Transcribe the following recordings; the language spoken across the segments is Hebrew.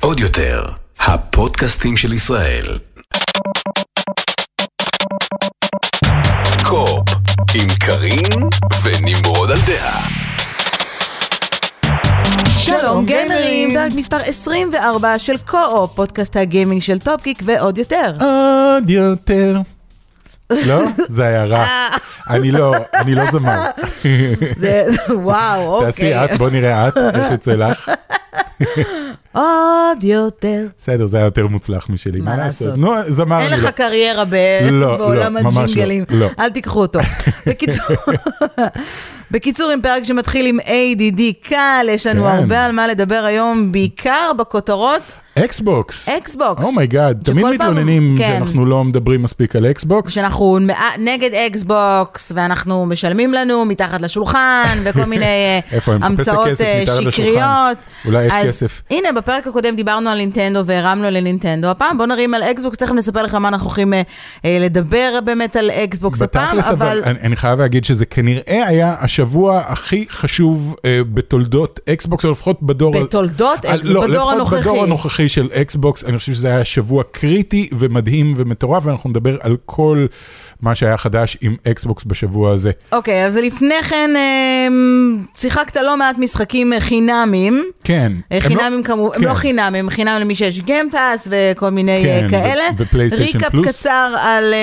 עוד יותר, הפודקאסטים של ישראל. קופ, עם קארין ונמרוד על דעה. שלום גיימרים, פרק מספר 24 של קו-אופ, פודקאסט הגיימינג של טופקיק ועוד יותר. עוד יותר. לא? זה היה רע. אני לא, אני לא זמר. זה, וואו, תעשי אוקיי. את, בוא נראה את, איך יוצא לך. עוד יותר. בסדר, זה היה יותר מוצלח משלי. מה לעשות? נו, זמר אין אני לך לא. קריירה ב- לא, בעולם לא, ממש לא, הג'ינגלים. לא. אל תיקחו אותו. בקיצור, בקיצור, עם פרק שמתחיל עם ADD קל, יש לנו כן. הרבה על מה לדבר היום, בעיקר בכותרות אקסבוקס. אקסבוקס. oh my god, תמיד מתלוננים כן. שאנחנו לא מדברים מספיק על אקסבוקס. שאנחנו נגד אקסבוקס, ואנחנו משלמים לנו מתחת לשולחן, וכל מיני אה, המצאות אה. שקריות. אולי יש אז כסף. הנה, בפרק הקודם דיברנו על נינטנדו והרמנו לנינטנדו. הפעם בוא נרים על אקסבוקס, תכף נספר לך מה אנחנו הולכים אה, לדבר באמת על אקסבוקס הפעם, אבל אבל... אני, אני חייב להגיד שזה כנראה היה השבוע הכי חשוב אה, בתולדות אקסבוקס, או לפחות בדור... בתולדות על- אקס, לא, בדור הנוכחי. הנוכחי של אקסבוקס, אני חושב שזה היה שבוע קריטי ומדהים ומטורף, ואנחנו נדבר על כל מה שהיה חדש עם אקסבוקס בשבוע הזה. אוקיי, אז לפני כן אה, שיחקת לא מעט משחקים אה, חינמים. כן. חינמים לא- כמובן, הם כן. לא חינמים, הם חינם למי שיש Game Pass וכל מיני כן, אה, ו- כאלה. ופלייסטיישן recap פלוס. קצר על,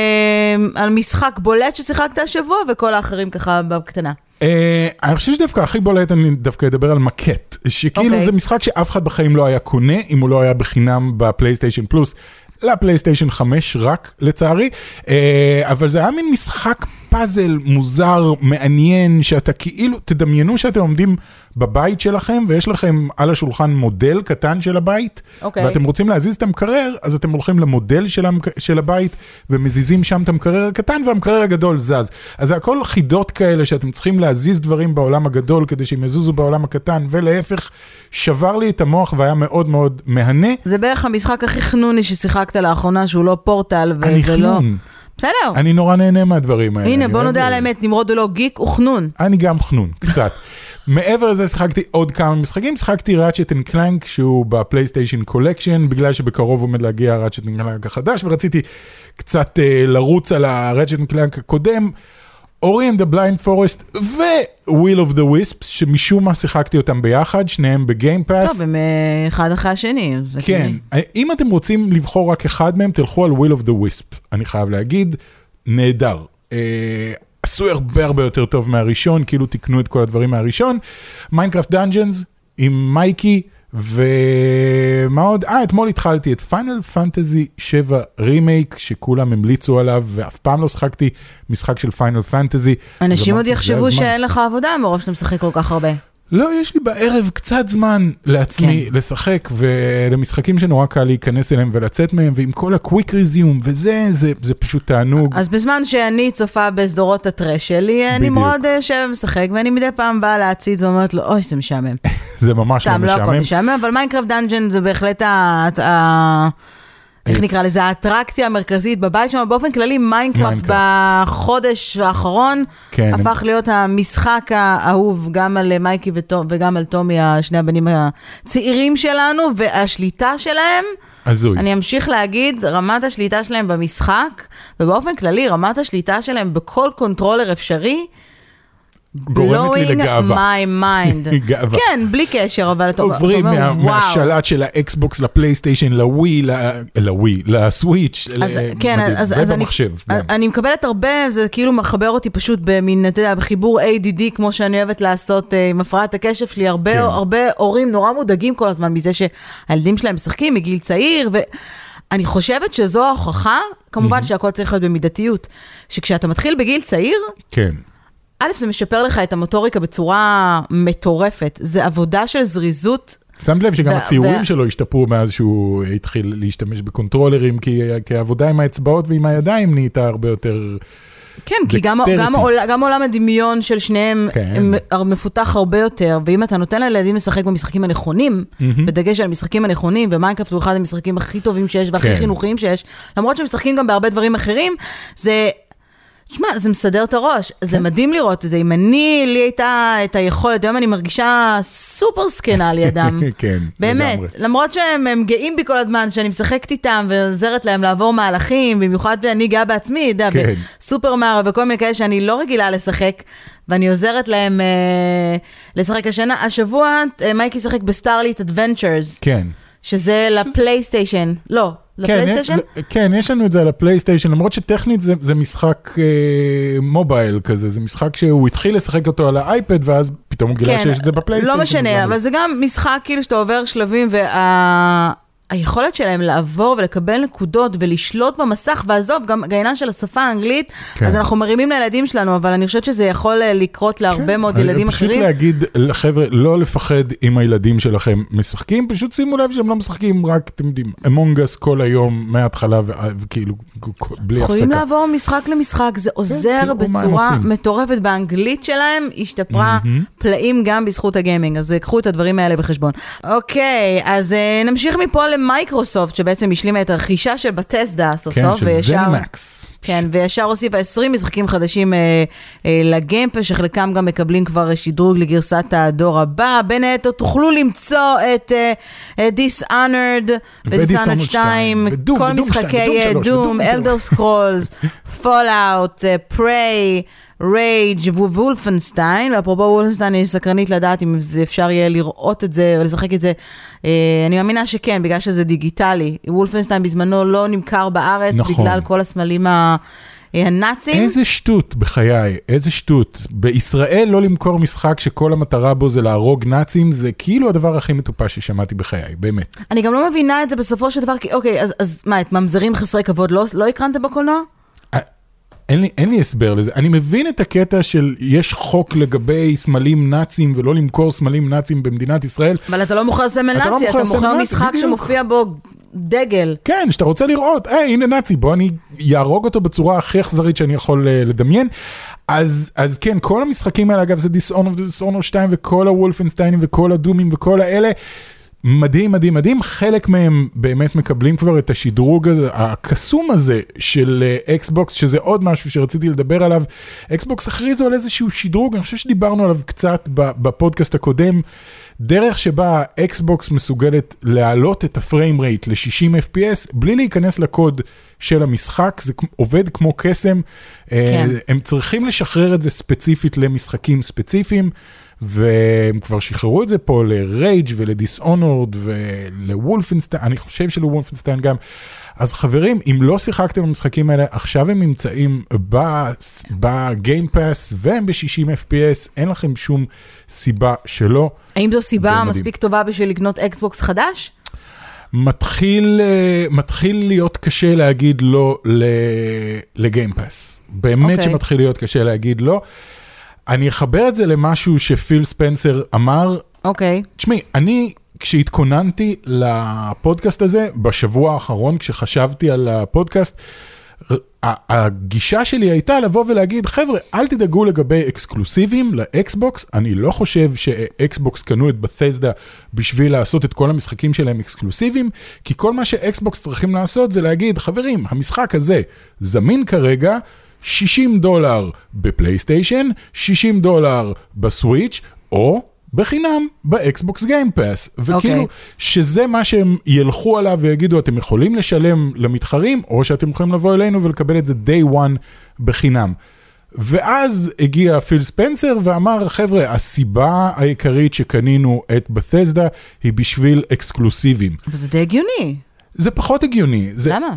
על משחק בולט ששיחקת השבוע, וכל האחרים ככה בקטנה. אה, אני חושב שדווקא הכי בולט אני דווקא אדבר על Maquette, שכאילו אוקיי. זה משחק שאף אחד בחיים לא היה קונה אם הוא לא היה בחינם בפלייסטיישן פלוס. לפלייסטיישן 5 רק לצערי, אה, אבל זה היה מין משחק פאזל מוזר, מעניין, שאתה כאילו, תדמיינו שאתם עומדים בבית שלכם ויש לכם על השולחן מודל קטן של הבית, אוקיי. ואתם רוצים להזיז את המקרר, אז אתם הולכים למודל של, המק... של הבית ומזיזים שם את המקרר הקטן והמקרר הגדול זז. אז זה הכל חידות כאלה שאתם צריכים להזיז דברים בעולם הגדול כדי שהם יזוזו בעולם הקטן, ולהפך, שבר לי את המוח והיה מאוד מאוד מהנה. זה בערך המשחק הכי חנוני ששיחקת לאחרונה, שהוא לא פורטל, אני וזה לא... חנון. בסדר. אני נורא נהנה מהדברים האלה. הנה, אני בוא נודה על האמת, נמרוד הוא לא גיק, הוא חנון. אני גם חנון, קצת. מעבר לזה שיחקתי עוד כמה משחקים, שיחקתי Ratchet and Clank שהוא ב PlayStation Collection, בגלל שבקרוב עומד להגיע Ratchet and Clank החדש, ורציתי קצת uh, לרוץ על ה Ratchet and Clank הקודם. Ori and ה Blind Forest Will of the Wisps, שמשום מה שיחקתי אותם ביחד, שניהם ב Game Pass. טוב, הם אה, אחד אחרי השני. כן, כאילו- אם אתם רוצים לבחור רק אחד מהם, תלכו על Will of the Wisp, אני חייב להגיד, נהדר. עשוי הרבה הרבה יותר טוב מהראשון, כאילו תיקנו את כל הדברים מהראשון. Minecraft Dungeons עם מייקי, ומה עוד? אה, אתמול התחלתי את Final Fantasy 7 רימייק, שכולם המליצו עליו, ואף פעם לא שיחקתי משחק של Final Fantasy. אנשים עוד יחשבו. שאין לך עבודה מרוב שאתה משחק כל כך הרבה. לא, יש לי בערב קצת זמן לעצמי כן. לשחק, ולמשחקים שנורא קל להיכנס אליהם ולצאת מהם, ועם כל ה Quick Resume וזה, זה, זה פשוט תענוג. אז בזמן שאני צופה בסדרות ה trash שלי, אני בדיוק. מאוד אה, יושב ומשחק, ואני מדי פעם באה להציץ ואומרת לו, אוי, זה משעמם. זה ממש סתם, לא לא הכל משעמם. משעמם, אבל Minecraft Dungeon זה בהחלט ה... איך נקרא לזה, האטרקציה המרכזית בבית שלנו, באופן כללי Minecraft. בחודש האחרון כן, הפך להיות המשחק האהוב גם על מייקי וטו- וגם על טומי, שני הבנים הצעירים שלנו, והשליטה שלהם, הזוי. אני אמשיך להגיד, רמת השליטה שלהם במשחק, ובאופן כללי, רמת השליטה שלהם בכל controller אפשרי, גורמת לי לגאווה. blowing my mind. גאווה. כן, בלי קשר, אבל אתה עוברים אומר, מה, וואו. מהשלט של האקסבוקס לפלייסטיישן, לווי, ל- לווי, לסוויץ', אז ל- כן, מדהים. אז, אז אני. גם. אז אני מקבלת הרבה, זה כאילו מחבר אותי פשוט במין, אתה יודע, בחיבור ADD, כמו שאני אוהבת לעשות אה, עם הפרעת הקשב שלי, הרבה, כן. הרבה הורים נורא מודאגים כל הזמן מזה שהילדים שלהם משחקים מגיל צעיר, ואני חושבת שזו ההוכחה, כמובן שהכל צריך להיות במידתיות, שכשאתה מתחיל בגיל צעיר, כן. א', זה משפר לך את המוטוריקה בצורה מטורפת, זה עבודה של זריזות. שמת לב שגם ו- הציורים ו- שלו השתפרו מאז שהוא התחיל להשתמש בקונטרולרים, כי, כי העבודה עם האצבעות ועם הידיים נהייתה הרבה יותר... כן, כי גם. גם, עול, גם עולם הדמיון של שניהם כן. מפותח הרבה יותר, ואם אתה נותן לילדים לשחק במשחקים הנכונים, מהמם. בדגש על המשחקים הנכונים, ו Minecraft הוא אחד המשחקים הכי טובים שיש והכי כן. חינוכיים שיש, למרות שהם משחקים גם בהרבה דברים אחרים, זה... שמע, זה מסדר את הראש, זה מדהים לראות את זה. אם אני, לי הייתה את היכולת, היום אני מרגישה סופר זקנה על ידם. כן, באמת. לגמרי. למרות שהם הם גאים בי כל הזמן, שאני משחקת איתם ועוזרת להם לעבור מהלכים, במיוחד אני גאה בעצמי, אתה יודע, כן. ב Super Mario וכל מיני כאלה שאני לא רגילה לשחק, ואני עוזרת להם אה, לשחק השנה. השבוע אה, מייקי שיחק ב Starlit Adventures, כן. שזה לפלייסטיישן. לא, כן, לפלייסטיישן? יש- כן, יש לנו את זה על הפלייסטיישן, למרות שטכנית זה, זה משחק אה, mobile כזה, זה משחק שהוא התחיל לשחק אותו על האייפד, ואז פתאום הוא גילה שיש את זה בפלייסטיישן. לא משנה, אבל? זה גם משחק כאילו שאתה עובר שלבים, והיכולת שלהם לעבור ולקבל נקודות ולשלוט במסך, ועזוב, גם העניין של השפה האנגלית, כן. אז אנחנו מרימים לילדים שלנו, אבל אני חושבת שזה יכול אה, לקרות להרבה מאוד כן, ילדים פשוט אחרים. להגיד לחבר'ה, לא לפחד אם הילדים שלכם משחקים, פשוט שימו לב שהם לא משחקים רק, אתם יודעים, אמונג אס כל היום מההתחלה, ו- וכאילו, בלי הפסקה. יכולים לעבור משחק למשחק, זה עוזר תראו מה הם בצורה. מטורפת. באנגלית שלהם השתפרה פלאים גם בזכות הגיימינג, אז קחו את הדברים האלה בחשבון. אוקיי, אז אה, נמשיך מפה למייקרוסופט, שבעצם השלימה את הרכישה של בטסדה סוף כן, סוף, של זנימקס. כן, וישר הוסיפה 20 משחקים חדשים אה, אה, ל Game Pass, שחלקם גם מקבלים כבר שדרוג לגרסת הדור הבא. בין היתר תוכלו למצוא את אה, אה, Dishonored ו-Dishonored 2, 2, ו Doom, כל ו Doom משחקי 2, ו Doom 3, Doom, Elder Scrolls, Fallout, Prey, Rage ו Wolfenstein, ואפרופו Wolfenstein, אני סקרנית לדעת אם זה אפשר יהיה לראות את זה ולשחק את זה. אה, אני מאמינה שכן, בגלל שזה דיגיטלי. Wolfenstein בזמנו לא נמכר בארץ, נכון. בגלל כל הסמלים ה- אה, הנאצים. איזה שטות, בחיי, איזה שטות. בישראל לא למכור משחק שכל המטרה בו זה להרוג נאצים, זה כאילו הדבר הכי מטופש ששמעתי בחיי, באמת. אני גם לא מבינה את זה בסופו של דבר, כי אוקיי, אז, אז מה, את ממזרים חסרי כבוד לא, לא הקרנתם בקולנוע? אין לי, אין לי הסבר לזה. אני מבין את הקטע של יש חוק לגבי סמלים נאצים ולא למכור סמלים נאצים במדינת ישראל. אבל אתה לא מוכר סמל אתה לא נאצי, אתה מוכר נאצי, משחק בדיוק. שמופיע בו דגל. כן, שאתה רוצה לראות, היי, הנה נאצי, בוא אני יהרוג אותו בצורה הכי אכזרית שאני יכול uh, לדמיין. אז, אז כן, כל המשחקים האלה, אגב, זה דיסאונר ודיסאונר 2 וכל הוולפנשטיינים וכל הדומים וכל האלה. מדהים, מדהים, מדהים, חלק מהם באמת מקבלים כבר את השדרוג הזה, הקסום הזה של אקסבוקס, שזה עוד משהו שרציתי לדבר עליו. אקסבוקס הכריזו על איזשהו שדרוג, אני חושב שדיברנו עליו קצת בפודקאסט הקודם, דרך שבה אקסבוקס מסוגלת להעלות את ה frame rate ל-60 FPS בלי להיכנס לקוד של המשחק, זה עובד כמו קסם. כן. אה, הם צריכים לשחרר את זה ספציפית למשחקים ספציפיים. והם כבר שחררו את זה פה ל Rage ול Dishonored ול Wolfenstein, אני חושב שלWolfenstein גם. אז חברים, אם לא שיחקתם במשחקים האלה, עכשיו הם נמצאים ב Game Pass והם ב-60 FPS, אין לכם שום סיבה שלא. האם זו סיבה. מספיק טובה בשביל לקנות אקסבוקס חדש? מתחיל, אה, מתחיל להיות קשה להגיד לא ל Game Pass. באמת אוקיי. שמתחיל להיות קשה להגיד לא. אני אחבר את זה למשהו שפיל ספנסר אמר, אוקיי. תשמעי, אני כשהתכוננתי לפודקאסט הזה, בשבוע האחרון כשחשבתי על הפודקאסט, הגישה שלי הייתה לבוא ולהגיד, חבר'ה, אל תדאגו לגבי אקסקלוסיבים לאקסבוקס, אני לא חושב שאקסבוקס קנו את בתסדה בשביל לעשות את כל המשחקים שלהם אקסקלוסיביים, כי כל מה שאקסבוקס צריכים לעשות זה להגיד, חברים, המשחק הזה זמין כרגע, 60 דולר בפלייסטיישן, 60 דולר בסוויץ', או בחינם באקסבוקס Game Pass. וכאילו, אוקיי. שזה מה שהם ילכו עליו ויגידו, אתם יכולים לשלם למתחרים, או שאתם יכולים לבוא אלינו ולקבל את זה day one בחינם. ואז הגיע פיל ספנסר ואמר, חבר'ה, הסיבה העיקרית שקנינו את בתסדה היא בשביל אקסקלוסיבים. אבל זה די הגיוני. זה פחות הגיוני. זה, למה?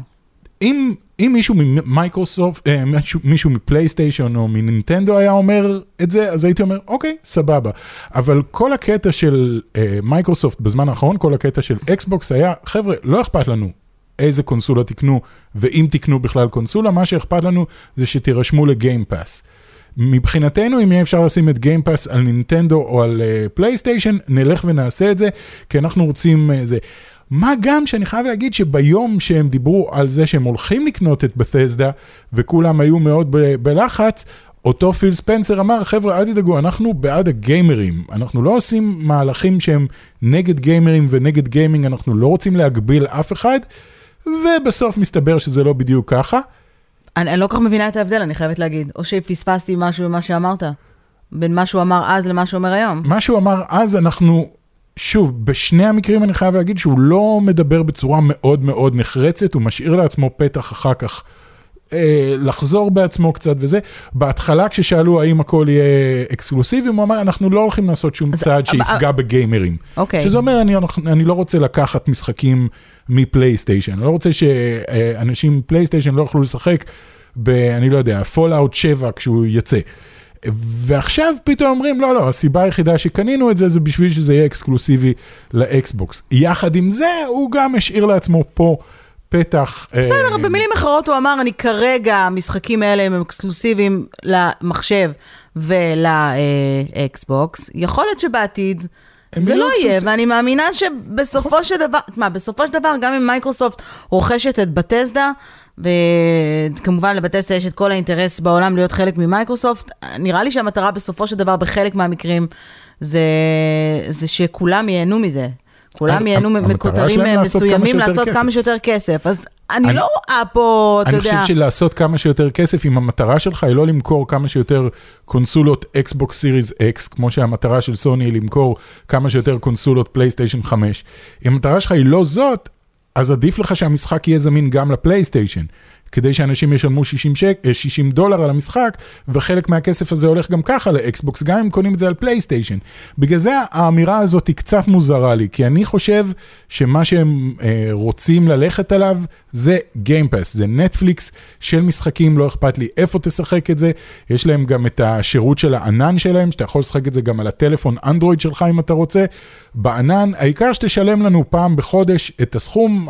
אם, אם מישהו ממייקרוסופט, אה, מישהו, מישהו מפלייסטיישן או מנינטנדו היה אומר את זה, אז הייתי אומר, אוקיי, סבבה. אבל כל הקטע של אה, מייקרוסופט בזמן האחרון, כל הקטע של אקסבוקס היה, חבר'ה, לא אכפת לנו איזה קונסולה תקנו, ואם תקנו בכלל קונסולה, מה שאכפת לנו זה שתירשמו ל Game Pass. מבחינתנו, אם יהיה אפשר לשים את Game Pass על נינטנדו או על אה, פלייסטיישן, נלך ונעשה את זה, כי אנחנו רוצים אה, זה. מה גם שאני חייב להגיד שביום שהם דיברו על זה שהם הולכים לקנות את בתסדה, וכולם היו מאוד ב- בלחץ, אותו פיל ספנסר אמר, חבר'ה, אל תדאגו, אנחנו בעד הגיימרים. אנחנו לא עושים מהלכים שהם נגד גיימרים ונגד גיימינג, אנחנו לא רוצים להגביל אף אחד, ובסוף מסתבר שזה לא בדיוק ככה. אני, אני לא כל כך מבינה את ההבדל, אני חייבת להגיד. או שפספסתי משהו ממה שאמרת. בין מה שהוא אמר אז למה שהוא אומר היום. מה שהוא אמר אז, אנחנו, שוב, בשני המקרים אני חייב להגיד שהוא לא מדבר בצורה מאוד מאוד נחרצת, הוא משאיר לעצמו פתח אחר כך. אה, לחזור בעצמו קצת וזה. בהתחלה כששאלו האם הכל יהיה אקסקלוסיבי, הוא אמר, אנחנו לא הולכים לעשות שום צעד שיפגע בגיימרים. אוקיי. שזה אומר, אני, אני לא רוצה לקחת משחקים מפלייסטיישן, אני לא רוצה שאנשים מפלייסטיישן לא יוכלו לשחק ב... אני לא יודע, Fallout 7 כשהוא יצא. ועכשיו פתאום אומרים, לא, לא, הסיבה היחידה שקנינו את זה, זה בשביל שזה יהיה אקסקלוסיבי לאקסבוקס. יחד עם זה, הוא גם השאיר לעצמו פה פתח. אה, בסדר, במילים אחרות הוא אמר, אני כרגע, המשחקים האלה הם אקסקלוסיביים למחשב ולאקסבוקס. יכול להיות שבעתיד זה לא יהיה, ואני מאמינה שבסופו של דבר, מה, בסופו של דבר, גם אם מייקרוסופט רוכשת את בטסדה, וכמובן לבטסדה יש את כל האינטרס בעולם להיות חלק ממייקרוסופט, נראה לי שהמטרה בסופו של דבר בחלק מהמקרים זה, זה שכולם ייהנו מזה. כולם ייהנו מכותרים כמה מסוימים לעשות. כמה שיותר כסף. אז אני אני- לא רואה פה, אתה אני יודע... חושב שלעשות כמה שיותר כסף, אם המטרה שלך היא לא למכור כמה שיותר קונסולות אקסבוקס Series X, כמו שהמטרה של סוני היא למכור כמה שיותר קונסולות פלייסטיישן 5, אם המטרה שלך היא לא זאת, אז עדיף לך שהמשחק יהיה זמין גם לפלייסטיישן. כדי שאנשים ישלמו 60, שק, אה, 60 דולר על המשחק, וחלק מהכסף הזה הולך גם ככה לאקסבוקס, גם אם קונים את זה על פלייסטיישן. בגלל זה האמירה הזאת היא קצת מוזרה לי, כי אני חושב שמה שהם אה, רוצים ללכת עליו זה גיימפס, זה נטפליקס של משחקים, לא אכפת לי איפה תשחק את זה, יש להם גם את השירות של הענן שלהם, שאתה יכול לשחק את זה גם על הטלפון אנדרואיד שלך אם אתה רוצה, בענן, העיקר שתשלם לנו פעם בחודש את הסכום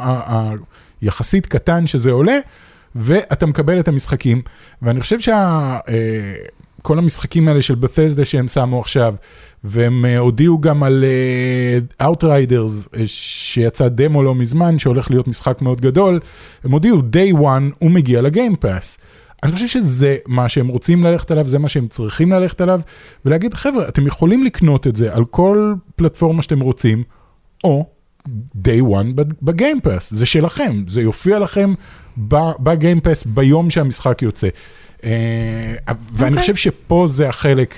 היחסית קטן שזה עולה, ואתה מקבל את המשחקים, ואני חושב שכל המשחקים האלה של בת'סדה שהם שמו עכשיו, והם אה, הודיעו גם על אה, Outriders, אה, שיצא דמו לא מזמן, שהולך להיות משחק מאוד גדול, הם הודיעו, day one הוא מגיע לגיימפאס. אני חושב שזה מה שהם רוצים ללכת עליו, זה מה שהם צריכים ללכת עליו, ולהגיד, חבר'ה, אתם יכולים לקנות את זה על כל פלטפורמה שאתם רוצים, או day one בגיימפאס, זה שלכם, זה יופיע לכם בגיימפאס ביום שהמשחק יוצא. אה, ואני אוקיי. חושב שפה זה החלק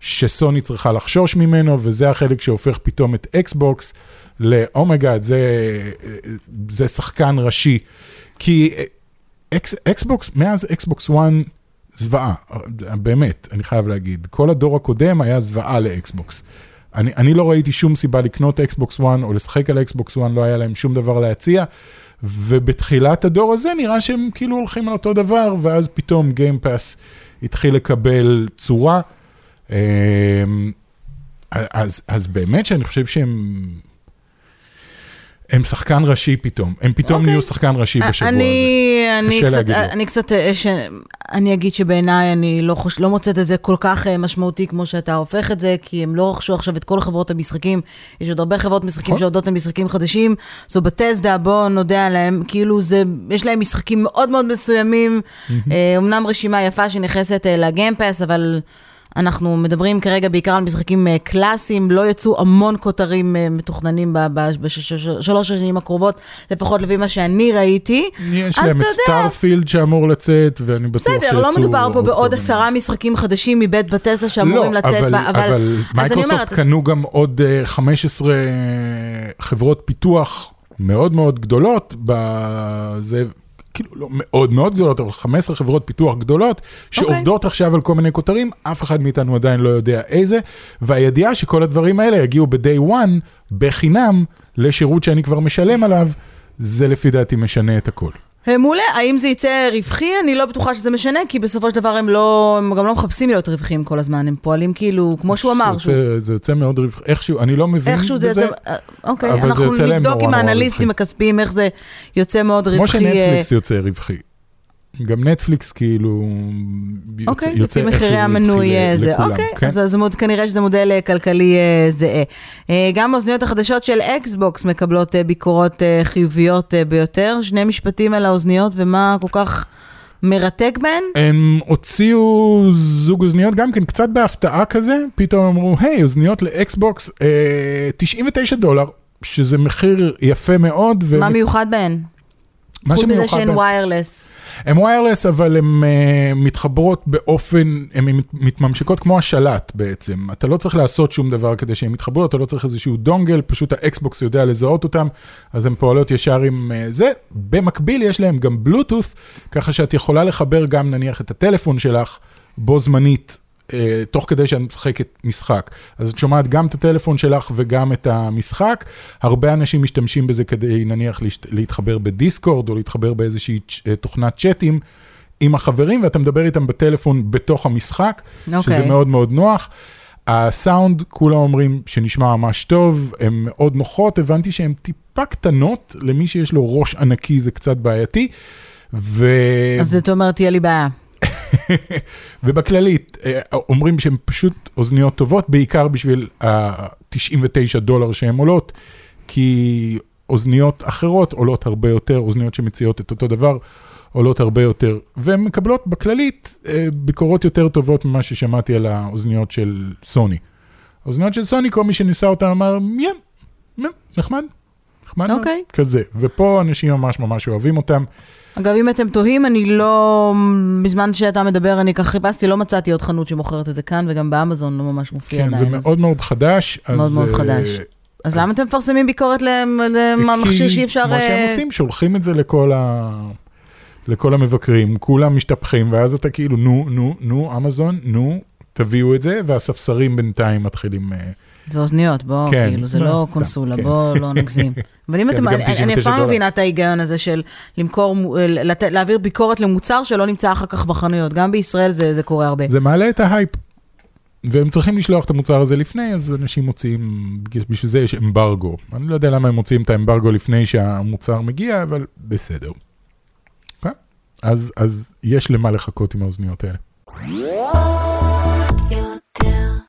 שסוני צריכה לחשוש ממנו, וזה החלק שהופך פתאום את אקסבוקס ל oh my god, זה, אה, זה שחקן ראשי. כי אה, אקס, אקסבוקס, מאז אקסבוקס 1, זוועה, באמת, אני חייב להגיד. כל הדור הקודם היה זוועה לאקסבוקס. אני, אני לא ראיתי שום סיבה לקנות אקסבוקס 1 או לשחק על אקסבוקס 1, לא היה להם שום דבר להציע. ובתחילת הדור הזה נראה שהם כאילו הולכים על אותו דבר, ואז פתאום גיימפאס התחיל לקבל צורה. אמ, אז, אז באמת שאני חושב שהם... הם שחקן ראשי פתאום, הם פתאום אוקיי. נהיו שחקן ראשי בשבוע הזה. אני, אני קצת. אני קצת, אה, ש... אני אגיד שבעיניי אני לא, חוש... לא מוצאת את זה כל כך אה, משמעותי כמו שאתה הופך את זה, כי הם לא רכשו עכשיו את כל חברות המשחקים, יש עוד הרבה חברות משחקים נכון. שעובדות על משחקים חדשים, זו בטסדה, בואו נודה עליהם, כאילו זה, יש להם משחקים מאוד מאוד מסוימים, אה, אמנם רשימה יפה שנכנסת אה, ל Game Pass, אבל... אנחנו מדברים כרגע בעיקר על משחקים אה, קלאסיים, לא יצאו המון כותרים אה, מתוכננים בשלוש השנים הקרובות, לפחות לפי מה שאני ראיתי. יש להם את Starfield שאמור לצאת, ואני בטוח שיצאו... בסדר, לא מדובר פה עוד בעוד. עשרה משחקים חדשים מבית בטסדה שאמורים לא, לצאת אבל, אבל, מייקרוסופט קנו גם עוד אה, 15 חברות פיתוח מאוד מאוד גדולות, בזה, כאילו לא מאוד מאוד גדולות, אבל 15 חברות פיתוח גדולות, שעובדות עכשיו על כל מיני כותרים, אף אחד מאיתנו עדיין לא יודע איזה, והידיעה שכל הדברים האלה יגיעו ב-day one, בחינם, לשירות שאני כבר משלם עליו, זה לפי דעתי משנה את הכל. אה, מעולה, האם זה יצא רווחי? אני לא בטוחה שזה משנה, כי בסופו של דבר הם לא, הם גם לא מחפשים להיות רווחיים כל הזמן, הם פועלים כאילו, כמו שהוא אמר, זה שהוא- זה יוצא מאוד רווחי, איכשהו, אני לא מבין איכשהו זה בזה. יוצא, אה, אוקיי, זה אנחנו יוצא להם נבדוק נורא עם האנליסטים. הכספיים איך זה יוצא מאוד כמו רווחי. אה, שנטפליקס יוצא רווחי. גם נטפליקס כאילו יוצא, אוקיי, יוצא לפי איכשהו מחירי המנוי אה, זה, לכולם, אוקיי, כן? אז אז מוד- כנראה שזה מודל אה, כלכלי אה, זהה. גם האוזניות החדשות של אקסבוקס מקבלות ביקורות חיוביות ביותר. שני משפטים על האוזניות ומה כל כך מרתק בהן? הם הוציאו זוג אוזניות גם כן קצת בהפתעה כזה, פתאום אמרו, היי, אוזניות לאקסבוקס, אה, 99 דולר, שזה מחיר יפה מאוד. ו- מה מיוחד בהן? מה חוץ מזה שמיוחד שהן wireless. הן wireless, אבל הן אה, מתחברות באופן, הן מת- מתממשקות כמו השלט בעצם. אתה לא צריך לעשות שום דבר כדי שהן יתחברו, אתה לא צריך איזשהו דונגל, פשוט האקסבוקס יודע לזהות אותם, אז הן פועלות ישר עם אה, זה. במקביל יש להם גם בלוטות', ככה שאת יכולה לחבר גם נניח את הטלפון שלך בו זמנית. Uh, תוך כדי שאת משחקת משחק. אז את שומעת גם את הטלפון שלך וגם את המשחק. הרבה אנשים משתמשים בזה כדי נניח להתחבר בדיסקורד או להתחבר באיזושהי אה, תוכנת צ'אטים עם החברים, ואתה מדבר איתם בטלפון בתוך המשחק, אוקיי. שזה מאוד מאוד נוח. הסאונד, כולם אומרים שנשמע ממש טוב, הן מאוד נוחות, הבנתי שהן טיפה קטנות, למי שיש לו ראש ענקי זה קצת בעייתי. ו... אז זאת אומרת, תהיה לי בעיה. ובכללית, אה, אומרים שהן פשוט אוזניות טובות, בעיקר בשביל ה-99 דולר שהן עולות, כי אוזניות אחרות עולות הרבה יותר, אוזניות שמציעות את אותו דבר עולות הרבה יותר, והן מקבלות בכללית אה, ביקורות יותר טובות ממה ששמעתי על האוזניות של סוני. האוזניות של סוני, כל מי שניסה אותן אמר, ים, ים, נחמד, נחמד מאוד, אוקיי. כזה, ופה אנשים ממש ממש אוהבים אותם. אגב, אם אתם תוהים, אני לא... בזמן שאתה מדבר, אני ככה חיפשתי, לא מצאתי עוד חנות שמוכרת את זה כאן, וגם באמזון לא ממש מופיע כן, עדיין. זה אז- מאוד מאוד חדש. מאוד אז, מאוד אה, חדש. אז למה אתם מפרסמים ביקורת למ- למכשיר כי שאי אפשר... כמו שהם אה, עושים, שולחים את זה לכל, ה... לכל המבקרים, כולם משתפכים, ואז אתה כאילו, נו, נו, נו, אמזון, נו, תביאו את זה, והספסרים בינתיים מתחילים... אה, זה אוזניות, בוא, כן, כאילו, זה לא, לא סתם, קונסולה, כן. בוא לא נגזים. אבל אם כן, אתם, אני- אני 99 אף פעם לא. מבינה את ההיגיון הזה של למכור, לת- להעביר ביקורת למוצר שלא נמצא אחר כך בחנויות. גם בישראל זה זה קורה הרבה. זה מעלה את ההייפ. והם צריכים לשלוח את המוצר הזה לפני, אז אנשים מוציאים, בשביל זה יש אמברגו. אני לא יודע למה הם מוציאים את האמברגו לפני שהמוצר מגיע, אבל בסדר. כן? אז, אז יש למה לחכות עם האוזניות האלה.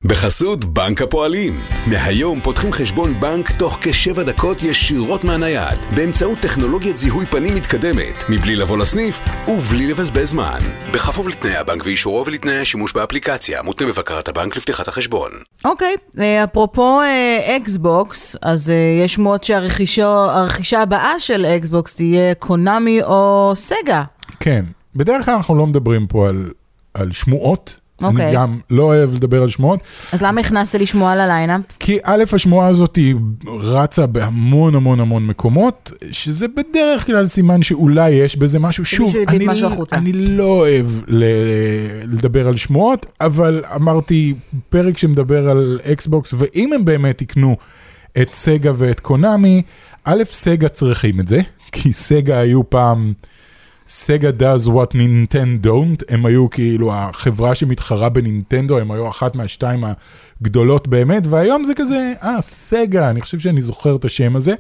בחסות בנק הפועלים. מהיום פותחים חשבון בנק תוך כשבע דקות ישירות מהנייד, באמצעות טכנולוגיית זיהוי פנים מתקדמת, מבלי לבוא לסניף ובלי לבזבז זמן. בכפוף לתנאי הבנק ואישורו ולתנאי השימוש באפליקציה, מותנה בבקרת הבנק לפתיחת החשבון. אוקיי, אה, אפרופו אה, אקסבוקס, אז אה, יש שמועות שהרכישה הרכישה הבאה של אקסבוקס תהיה קונאמי או סגה. כן, בדרך כלל אנחנו לא מדברים פה על, על שמועות. אוקיי. אני גם לא אוהב לדבר על שמועות, אז למה הכנסת לי שמועה לליינאפ? כי א', השמועה הזאת היא רצה בהמון המון המון מקומות, שזה בדרך כלל סימן שאולי יש בזה משהו. שוב, אני. אני לא אוהב ל, לדבר על שמועות, אבל אמרתי, פרק שמדבר על אקסבוקס, ואם הם באמת יקנו את סגה ואת קונאמי, א', סגה צריכים את זה, כי סגה היו פעם... Sega does what Nintendo don't, הם היו כאילו החברה שמתחרה בנינטנדו, הם היו אחת מהשתיים הגדולות באמת, והיום זה כזה, אה, סגה, אני חושב שאני זוכר את השם הזה.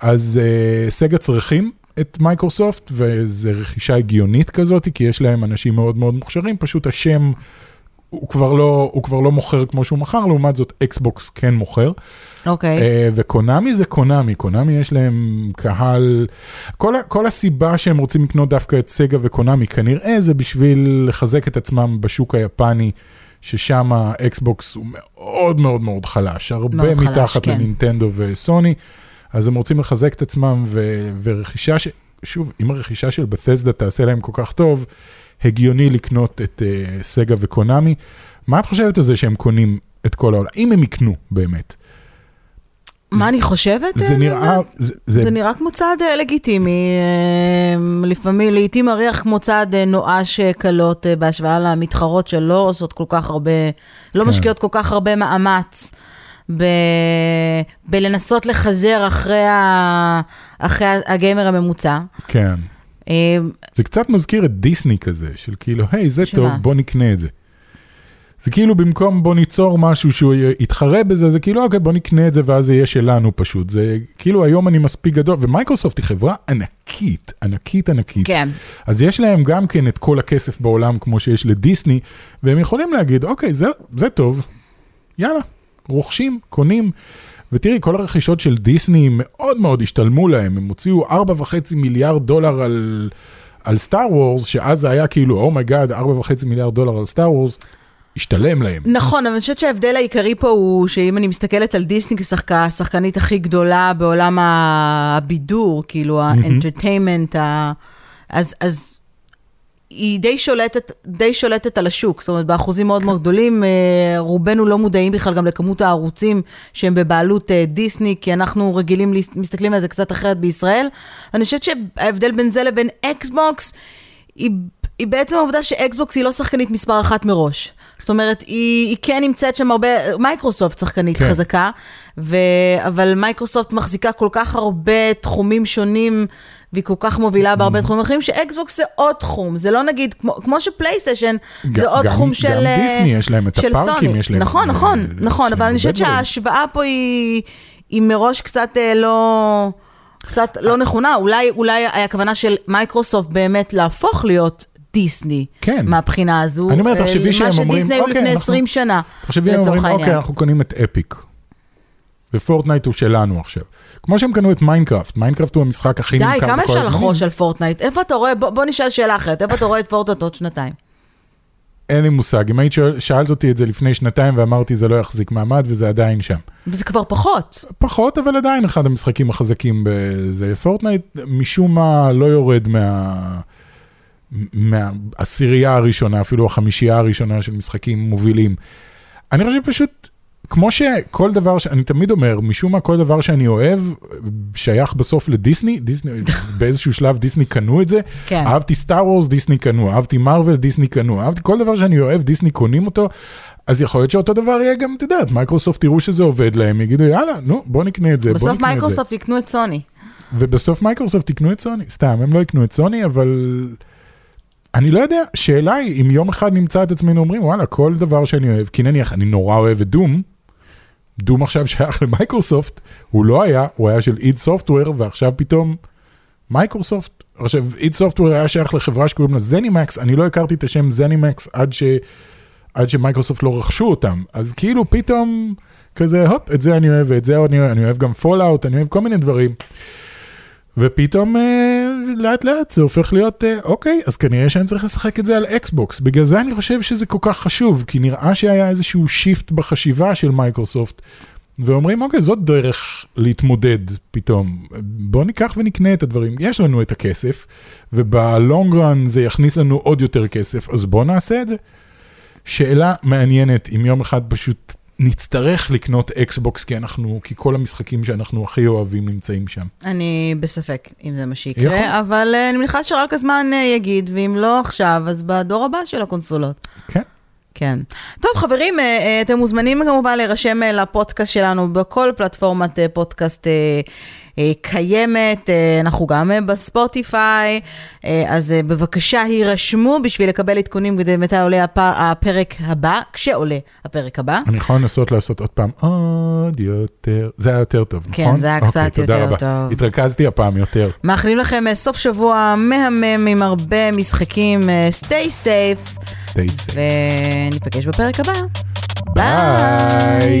אז אה, סגה צריכים את מייקרוסופט, וזו רכישה הגיונית כזאת, כי יש להם אנשים מאוד מאוד מוכשרים, פשוט השם הוא כבר לא, הוא כבר לא מוכר כמו שהוא מכר, לעומת זאת אקסבוקס כן מוכר. אוקיי. אה, וקונאמי זה קונאמי, קונאמי יש להם קהל, כל, כל הסיבה שהם רוצים לקנות דווקא את סגה וקונאמי כנראה זה בשביל לחזק את עצמם בשוק היפני, ששם האקסבוקס הוא מאוד מאוד מאוד חלש, הרבה מאוד חלש, מתחת כן. לנינטנדו וסוני, אז הם רוצים לחזק את עצמם, ו, ורכישה, ש, שוב, אם הרכישה של בתסדה תעשה להם כל כך טוב, הגיוני לקנות את uh, סגה וקונאמי. מה את חושבת על זה שהם קונים את כל העולם? אם הם יקנו באמת. מה אני חושבת? זה אה, נראה, זה, זה, זה נראה כמו צעד אה, לגיטימי, לפעמים, לעיתים מריח כמו צעד נואש קלות אה, בהשוואה למתחרות שלא עושות כל כך הרבה, לא כן. משקיעות כל כך הרבה מאמץ ב, בלנסות לחזר אחרי, ה, אחרי הגיימר הממוצע. כן. אה, זה קצת מזכיר את דיסני כזה, של כאילו, היי, זה שמה? טוב, בוא נקנה את זה. זה כאילו במקום בוא ניצור משהו שהוא יתחרה בזה, זה כאילו, אוקיי, בוא נקנה את זה ואז זה יהיה שלנו פשוט. זה כאילו היום אני מספיק גדול, ומייקרוסופט היא חברה ענקית, ענקית ענקית. כן. אז יש להם גם כן את כל הכסף בעולם כמו שיש לדיסני, והם יכולים להגיד, אוקיי, זה, זה טוב, יאללה, רוכשים, קונים. ותראי, כל הרכישות של דיסני מאוד מאוד השתלמו להם, הם הוציאו 4.5 מיליארד דולר על, על סטאר וורס, שאז זה היה כאילו, oh my god, 4.5 מיליארד דולר על סטאר וורס. השתלם להם. נכון, אבל אני חושבת שההבדל העיקרי פה הוא שאם אני מסתכלת על דיסני כשחקנית הכי גדולה בעולם הבידור, כאילו ה entertainment, אז, אז היא די שולטת, די שולטת על השוק, זאת אומרת, באחוזים מאוד מאוד גדולים, אה, רובנו לא מודעים בכלל גם לכמות הערוצים שהם בבעלות אה, דיסני, כי אנחנו רגילים, מסתכלים על זה קצת אחרת בישראל. אני חושבת שההבדל בין זה לבין אקסבוקס, היא, היא בעצם העובדה שאקסבוקס היא לא שחקנית מספר אחת מראש. זאת אומרת, היא, היא כן נמצאת שם הרבה, מייקרוסופט שחקנית כן. חזקה, ו, אבל מייקרוסופט מחזיקה כל כך הרבה תחומים שונים, והיא כל כך מובילה בהרבה. תחומים אחרים, שאקסבוקס זה עוד תחום, זה לא נגיד, כמו, כמו שפלייסטיישן, זה עוד גם, תחום של גם דיסני, יש להם את הפארקים, סוני. יש להם... נכון, נכון, נכון, אבל אני חושבת שההשוואה פה היא, היא מראש קצת אה, לא... קצת לא נכונה, אולי, אולי הכוונה של מייקרוסופט באמת להפוך להיות דיסני, כן. מהבחינה הזו. אני אומר, תחשבי שהם אומרים, מה שדיסני היו אוקיי, לפני אנחנו- 20 שנה, תחשבי, הם אומרים. אוקיי, אנחנו קונים את אפיק. ופורטנייט הוא שלנו עכשיו. כמו שהם קנו את מיינקראפט, מיינקראפט הוא המשחק הכי די, נמכר בכל כמה אפשר. לחרוש על פורטנייט? איפה אתה רואה, בוא, בוא נשאל שאלה אחרת, איפה אתה רואה את פורטנייט עוד שנתיים? אין לי מושג, אם היית שואל- שאלת אותי את זה לפני שנתיים ואמרתי זה לא יחזיק מעמד וזה עדיין שם. וזה כבר פחות. פחות, אבל עדיין אחד המשחקים החזקים בזה. פורטנייט משום מה לא יורד מה... מהעשירייה הראשונה, אפילו החמישייה הראשונה של משחקים מובילים. אני חושב פשוט, כמו שכל דבר, ש- אני תמיד אומר, משום מה כל דבר שאני אוהב, שייך בסוף לדיסני, דיסני, באיזשהו שלב דיסני קנו את זה. כן. אהבתי סטאר וורס, דיסני קנו, אהבתי מרוויל, דיסני קנו, אהבתי כל דבר שאני אוהב, דיסני קונים אותו. אז יכול להיות שאותו דבר יהיה גם, את יודעת, מייקרוסופט יראו שזה עובד להם, יגידו יאללה, נו, בוא נקנה את זה, בסוף. מייקרוסופט יקנו את סוני. ובסוף מייקרוסופט יקנו את סוני, סתם, הם לא יקנו את סוני, אבל אני לא יודע, שאלה היא, אם יום אחד נמצא את עצמנו אומרים, וואלה, כל דבר שאני אוהב, כי נניח, אני נורא אוהב את דום, דום עכשיו שייך למייקרוסופט, הוא לא היה, הוא היה של id Software, ועכשיו פתאום מייקרוסופט, עכשיו id Software היה שייך לחברה שקוראים לה ZeniMax, אני לא הכרתי את השם ZeniMax עד, ש, עד שמייקרוסופט לא רכשו אותם, אז כאילו פתאום כזה, הופ, את זה אני אוהב, ואת זה אני אוהב, אני אוהב גם פולאאוט, אני אוהב כל מיני דברים. ופתאום אה, לאט לאט זה הופך להיות, אה, אוקיי, אז כנראה שאני צריך לשחק את זה על אקסבוקס. בגלל זה אני חושב שזה כל כך חשוב, כי נראה שהיה איזשהו shift בחשיבה של מייקרוסופט, ואומרים, אוקיי, זאת דרך להתמודד פתאום. בוא ניקח ונקנה את הדברים. יש לנו את הכסף, וב long run זה יכניס לנו עוד יותר כסף, אז בוא נעשה את זה. שאלה מעניינת, אם יום אחד פשוט נצטרך לקנות אקסבוקס, כי אנחנו, כי כל המשחקים שאנחנו הכי אוהבים נמצאים שם. אני בספק אם זה מה יכול. שיקרה, אבל אה, אני מניחה שרק הזמן אה, יגיד, ואם לא עכשיו, אז בדור הבא של הקונסולות. כן. כן. טוב, חברים, אה, אתם מוזמנים כמובן להירשם לפודקאסט שלנו בכל פלטפורמת פודקאסט קיימת. אה, אנחנו גם אה, בספוטיפיי, אה, אז אה, בבקשה הירשמו בשביל לקבל עדכונים כדי מתי עולה הפ- הפרק הבא, כשעולה הפרק הבא. אני יכול לנסות לעשות עוד פעם עוד יותר, זה היה יותר טוב, כן, נכון? זה היה אוקיי, קצת תודה יותר רבה. טוב. התרכזתי הפעם יותר. מאחלים לכם אה, סוף שבוע מהמם עם הרבה משחקים. אה, stay safe, stay safe. וניפגש בפרק הבא. ביי.